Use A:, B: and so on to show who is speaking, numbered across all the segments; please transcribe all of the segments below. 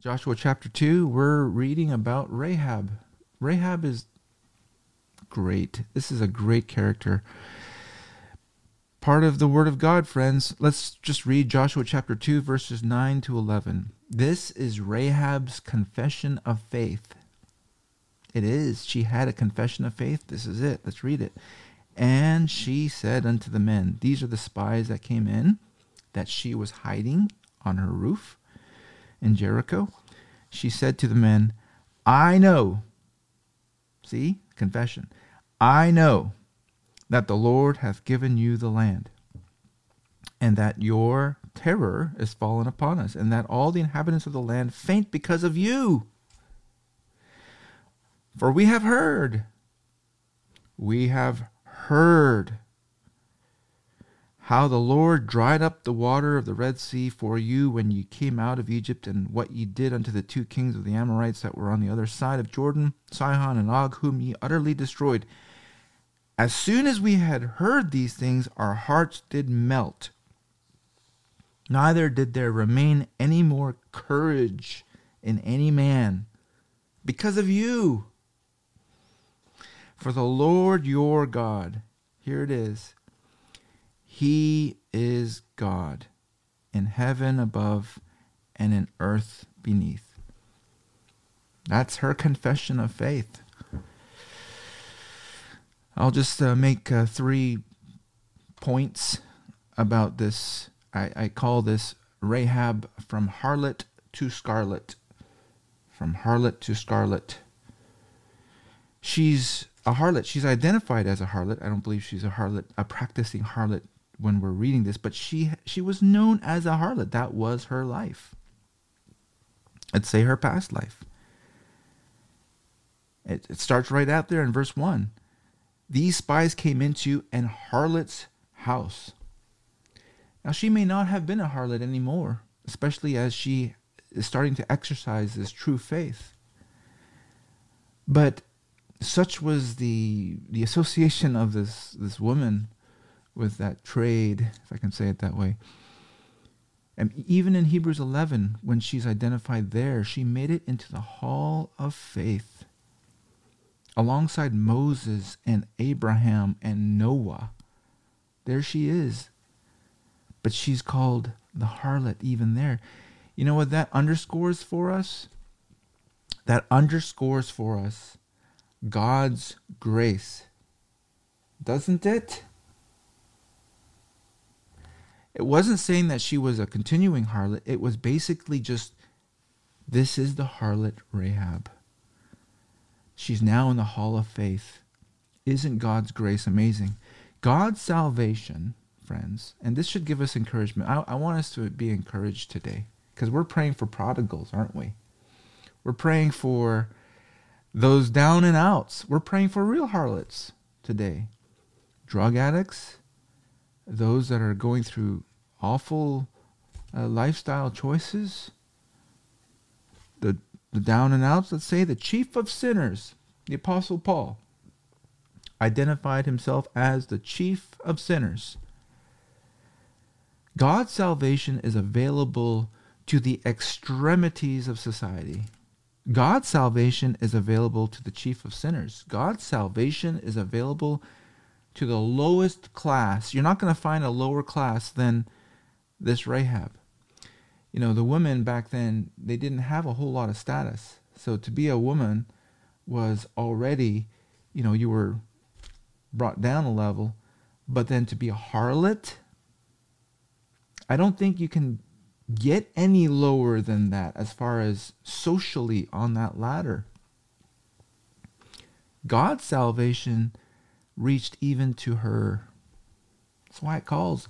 A: Joshua chapter 2, we're reading about Rahab. Rahab is great. This is a great character. Part of the Word of God, friends. Let's just read Joshua chapter 2, verses 9 to 11. This is Rahab's confession of faith. It is. She had a confession of faith. This is it. Let's read it. And she said unto the men, These are the spies that came in, that she was hiding on her roof in Jericho, she said to the men, I know, see, confession, I know that the Lord hath given you the land, and that your terror is fallen upon us, and that all the inhabitants of the land faint because of you. For we have heard, we have heard how the Lord dried up the water of the Red Sea for you when ye came out of Egypt, and what ye did unto the two kings of the Amorites that were on the other side of Jordan, Sihon and Og, whom ye utterly destroyed. As soon as we had heard these things, our hearts did melt. Neither did there remain any more courage in any man because of you. For the Lord your God, here it is, he is God in heaven above and in earth beneath. That's her confession of faith. I'll just uh, make uh, three points about this. I, I call this Rahab from harlot to scarlet. From harlot to scarlet. She's a harlot. She's identified as a harlot. I don't believe she's a harlot, a practicing harlot when we're reading this, but she she was known as a harlot. That was her life. Let's say her past life. It, it starts right out there in verse 1. These spies came into an harlot's house. Now, she may not have been a harlot anymore, especially as she is starting to exercise this true faith. But such was the the association of this this woman with that trade, if I can say it that way. And even in Hebrews 11, when she's identified there, she made it into the hall of faith alongside Moses and Abraham and Noah. There she is. But she's called the harlot even there. You know what that underscores for us? That underscores for us God's grace. Doesn't it? It wasn't saying that she was a continuing harlot. It was basically just this is the harlot Rahab. She's now in the hall of faith. Isn't God's grace amazing? God's salvation, friends, and this should give us encouragement. I, I want us to be encouraged today because we're praying for prodigals, aren't we? We're praying for those down and outs. We're praying for real harlots today. Drug addicts, those that are going through awful uh, lifestyle choices, the, the down and outs, let's say the chief of sinners, the Apostle Paul, identified himself as the chief of sinners. God's salvation is available to the extremities of society. God's salvation is available to the chief of sinners. God's salvation is available to the lowest class. You're not going to find a lower class than this Rahab. You know, the women back then, they didn't have a whole lot of status. So to be a woman was already, you know, you were brought down a level. But then to be a harlot, I don't think you can get any lower than that as far as socially on that ladder. God's salvation reached even to her. That's why it calls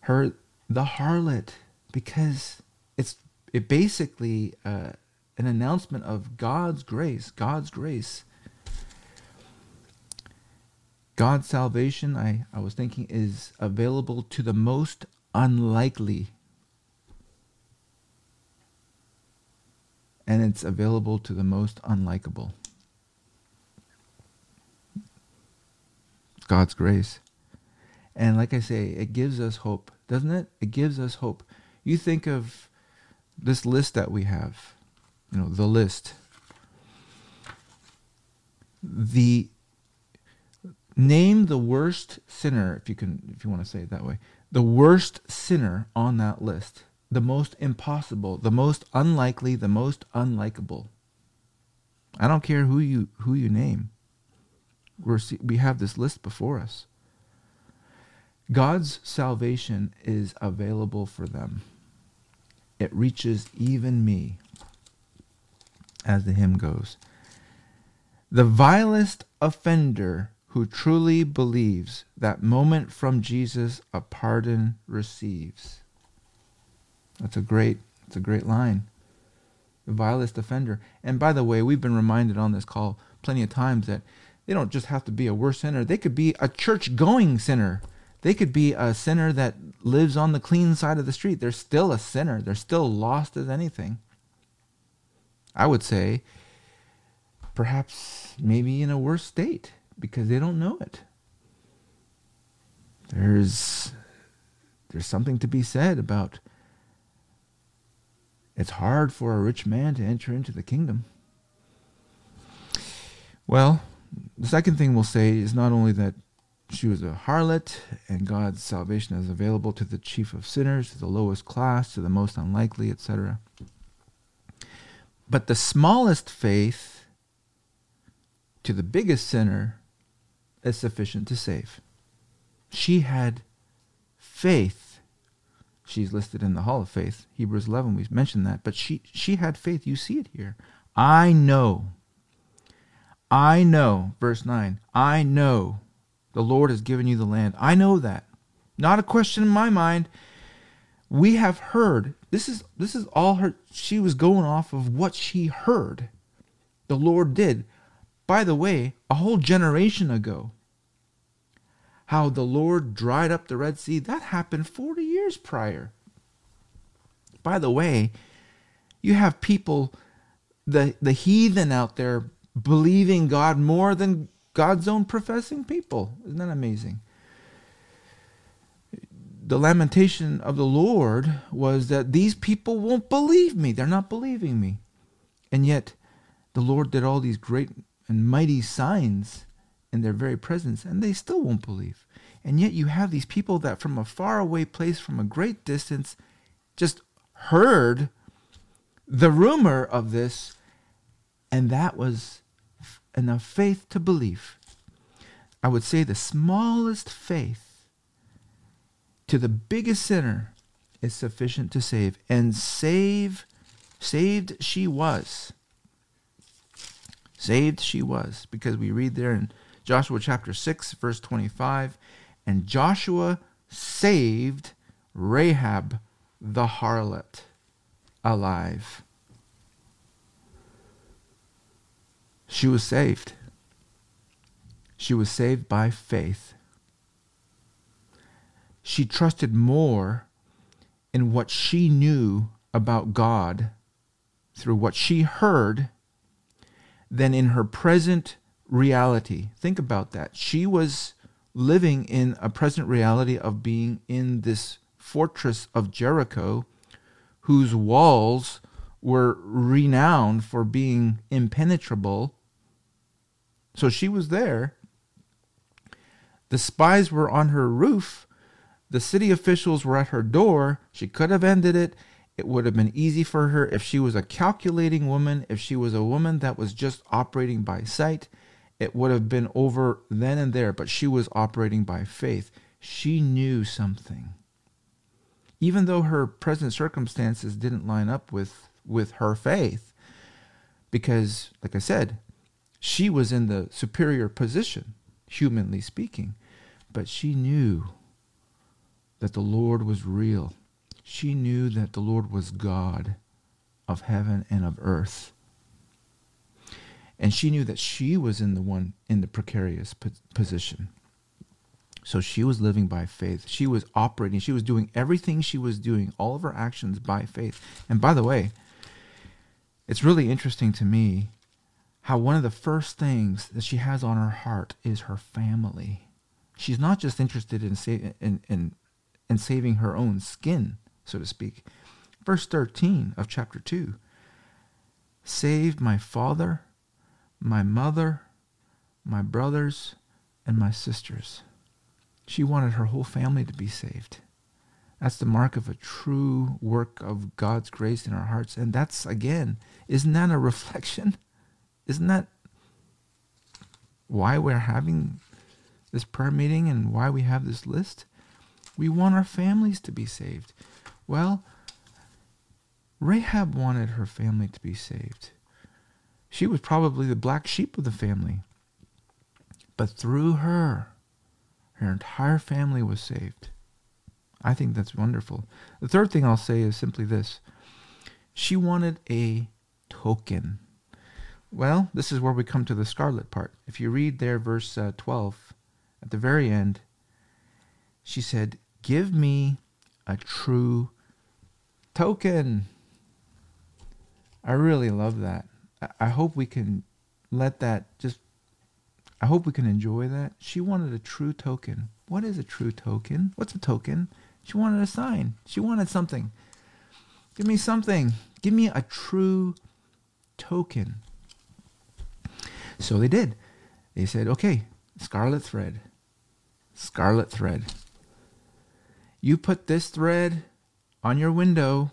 A: her the harlot because it's it basically uh, an announcement of God's grace, God's grace. God's salvation, I, I was thinking, is available to the most unlikely. And it's available to the most unlikable. God's grace. And like I say, it gives us hope doesn't it? It gives us hope. You think of this list that we have you know, the list. The name the worst sinner, if you can, if you want to say it that way, the worst sinner on that list, the most impossible, the most unlikely, the most unlikable. I don't care who you who you name. We're, we have this list before us. God's salvation is available for them. It reaches even me, as the hymn goes. The vilest offender who truly believes that moment from Jesus a pardon receives. That's a great, that's a great line. The vilest offender. And by the way, we've been reminded on this call plenty of times that they don't just have to be a worse sinner. They could be a church going sinner. They could be a sinner that lives on the clean side of the street. They're still a sinner. They're still lost as anything. I would say perhaps maybe in a worse state because they don't know it. There's there's something to be said about it's hard for a rich man to enter into the kingdom. Well, the second thing we'll say is not only that she was a harlot and God's salvation is available to the chief of sinners, to the lowest class, to the most unlikely, etc. But the smallest faith to the biggest sinner is sufficient to save. She had faith. She's listed in the Hall of Faith, Hebrews 11. We mentioned that, but she she had faith. You see it here. I know I know, verse 9, I know the Lord has given you the land. I know that. Not a question in my mind. We have heard. This is this is all her she was going off of what she heard. The Lord did. By the way, a whole generation ago. How the Lord dried up the Red Sea, that happened 40 years prior. By the way, you have people the the heathen out there believing God more than God's own professing people. Isn't that amazing? The lamentation of the Lord was that these people won't believe me. They're not believing me. And yet, the Lord did all these great and mighty signs in their very presence, and they still won't believe. And yet, you have these people that from a faraway place, from a great distance, just heard the rumor of this, and that was enough faith to believe. I would say the smallest faith to the biggest sinner is sufficient to save. And save, saved she was. Saved she was. Because we read there in Joshua chapter 6, verse 25, and Joshua saved Rahab the harlot alive. She was saved. She was saved by faith. She trusted more in what she knew about God through what she heard than in her present reality. Think about that. She was living in a present reality of being in this fortress of Jericho, whose walls were renowned for being impenetrable so she was there. The spies were on her roof. The city officials were at her door. She could have ended it. It would have been easy for her if she was a calculating woman, if she was a woman that was just operating by sight. It would have been over then and there, but she was operating by faith. She knew something. Even though her present circumstances didn't line up with, with her faith, because, like I said, she was in the superior position, humanly speaking, but she knew that the Lord was real. She knew that the Lord was God of heaven and of earth. And she knew that she was in the one in the precarious position. So she was living by faith. She was operating. She was doing everything she was doing, all of her actions by faith. And by the way, it's really interesting to me how one of the first things that she has on her heart is her family. She's not just interested in, sa- in, in, in saving her own skin, so to speak. Verse 13 of chapter 2 Save my father, my mother, my brothers, and my sisters. She wanted her whole family to be saved. That's the mark of a true work of God's grace in our hearts. And that's, again, isn't that a reflection? Isn't that why we're having this prayer meeting and why we have this list? We want our families to be saved. Well, Rahab wanted her family to be saved. She was probably the black sheep of the family. But through her, her entire family was saved. I think that's wonderful. The third thing I'll say is simply this she wanted a token. Well, this is where we come to the scarlet part. If you read there, verse uh, 12, at the very end, she said, Give me a true token. I really love that. I hope we can let that just, I hope we can enjoy that. She wanted a true token. What is a true token? What's a token? She wanted a sign. She wanted something. Give me something. Give me a true token. So they did. They said, okay, scarlet thread. Scarlet thread. You put this thread on your window,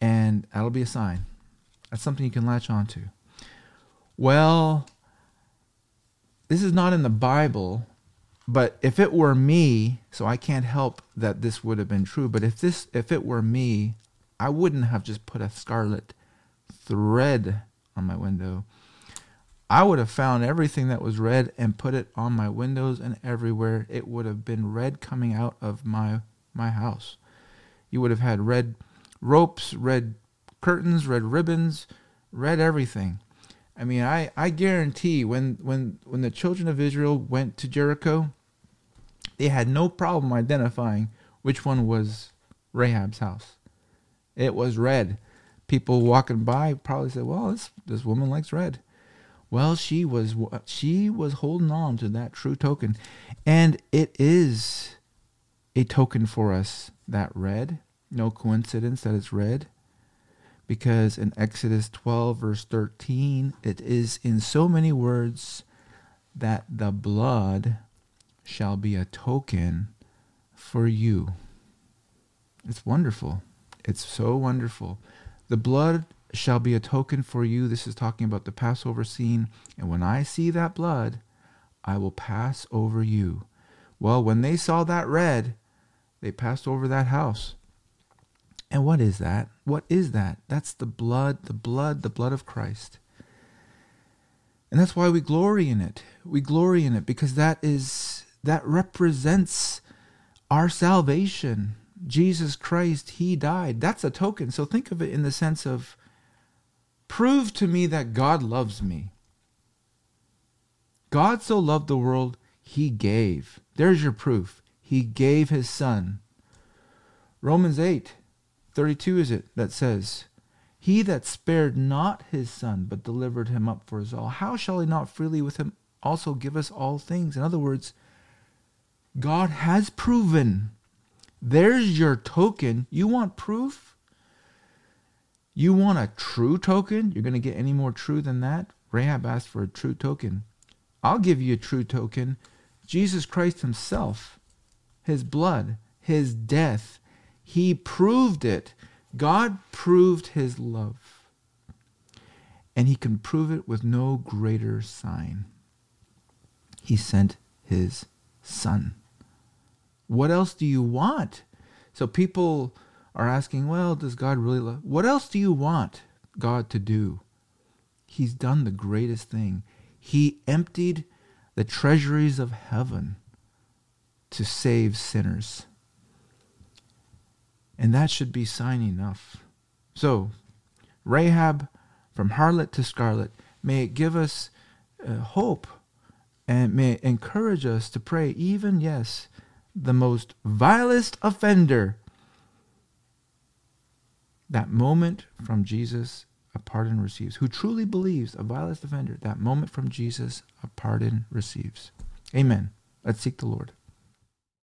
A: and that'll be a sign. That's something you can latch onto. Well, this is not in the Bible, but if it were me, so I can't help that this would have been true, but if this if it were me, I wouldn't have just put a scarlet thread on my window. I would have found everything that was red and put it on my windows and everywhere. It would have been red coming out of my my house. You would have had red ropes, red curtains, red ribbons, red everything. I mean, I, I guarantee when, when when the children of Israel went to Jericho, they had no problem identifying which one was Rahab's house. It was red. People walking by probably said, "Well, this this woman likes red." Well, she was she was holding on to that true token, and it is a token for us that red. No coincidence that it's red, because in Exodus 12 verse 13, it is in so many words that the blood shall be a token for you. It's wonderful. It's so wonderful. The blood shall be a token for you. This is talking about the Passover scene. And when I see that blood, I will pass over you. Well, when they saw that red, they passed over that house. And what is that? What is that? That's the blood, the blood, the blood of Christ. And that's why we glory in it. We glory in it because that is that represents our salvation. Jesus Christ, He died. That's a token. So think of it in the sense of prove to me that God loves me. God so loved the world, He gave. There's your proof. He gave His Son. Romans 8 32 is it that says, He that spared not His Son, but delivered Him up for us all, how shall He not freely with Him also give us all things? In other words, God has proven. There's your token. You want proof? You want a true token? You're going to get any more true than that? Rahab asked for a true token. I'll give you a true token. Jesus Christ Himself, His blood, His death, He proved it. God proved His love. And He can prove it with no greater sign. He sent His Son. What else do you want? So people are asking, well, does God really love? What else do you want God to do? He's done the greatest thing. He emptied the treasuries of heaven to save sinners. And that should be sign enough. So, Rahab, from harlot to scarlet, may it give us uh, hope and may it encourage us to pray, even, yes, the most vilest offender, that moment from Jesus a pardon receives. Who truly believes a vilest offender, that moment from Jesus a pardon receives. Amen. Let's seek the Lord.